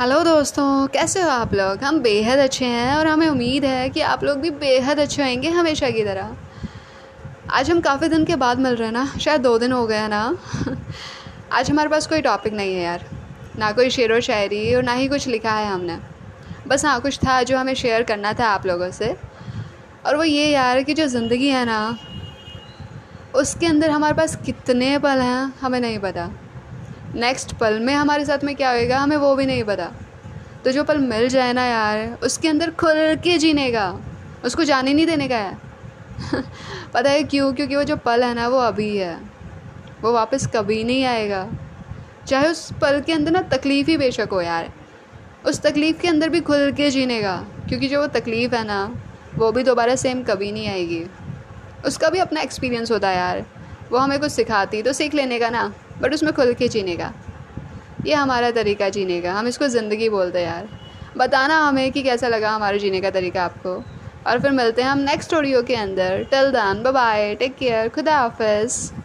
Hello दोस्तों। कैसे हो आप लोग? हम बेहद अच्छे हैं और हमें उम्मीद है कि आप लोग भी बेहद अच्छे होंगे हमेशा की तरह। आज हम काफ़ी दिन के बाद मिल रहे हैं ना? शायद दो दिन हो गया ना? आज हमारे पास कोई टॉपिक नहीं है यार। ना कोई शेर व शायरी और ना ही कुछ लिखा है हमने। बस हाँ कुछ था जो हमें शेयर करना था आप लोगों से। और वो ये यार कि जो ज़िंदगी है ना, उसके अंदर हमारे पास कितने पल हैं, हमें नहीं पता। नेक्स्ट पल में हमारे साथ में क्या होएगा, हमें वो भी नहीं पता। तो जो पल मिल जाए ना यार, उसके अंदर खुल के जीने का, उसको जाने नहीं देने का है। पता है क्यों? क्योंकि वो जो पल है ना, वो अभी है। वो वापस कभी नहीं आएगा। चाहे उस पल के अंदर ना तकलीफ़ ही बेशक हो यार, उस तकलीफ़ के अंदर भी खुल के जीने का। क्योंकि जो वो तकलीफ़ है ना, वो भी दोबारा सेम कभी नहीं आएगी। उसका भी अपना एक्सपीरियंस होता है यार। वो हमें कुछ सिखाती तो सीख लेने का ना बट उसमें खुल के जीने का ये हमारा तरीका जीने का हम इसको ज़िंदगी बोलते हैं यार। बताना हमें कि कैसा लगा हमारे जीने का तरीका आपको। और फिर मिलते हैं हम नेक्स्ट ऑडियो के अंदर। Till then bye take care खुदा हाफिज़।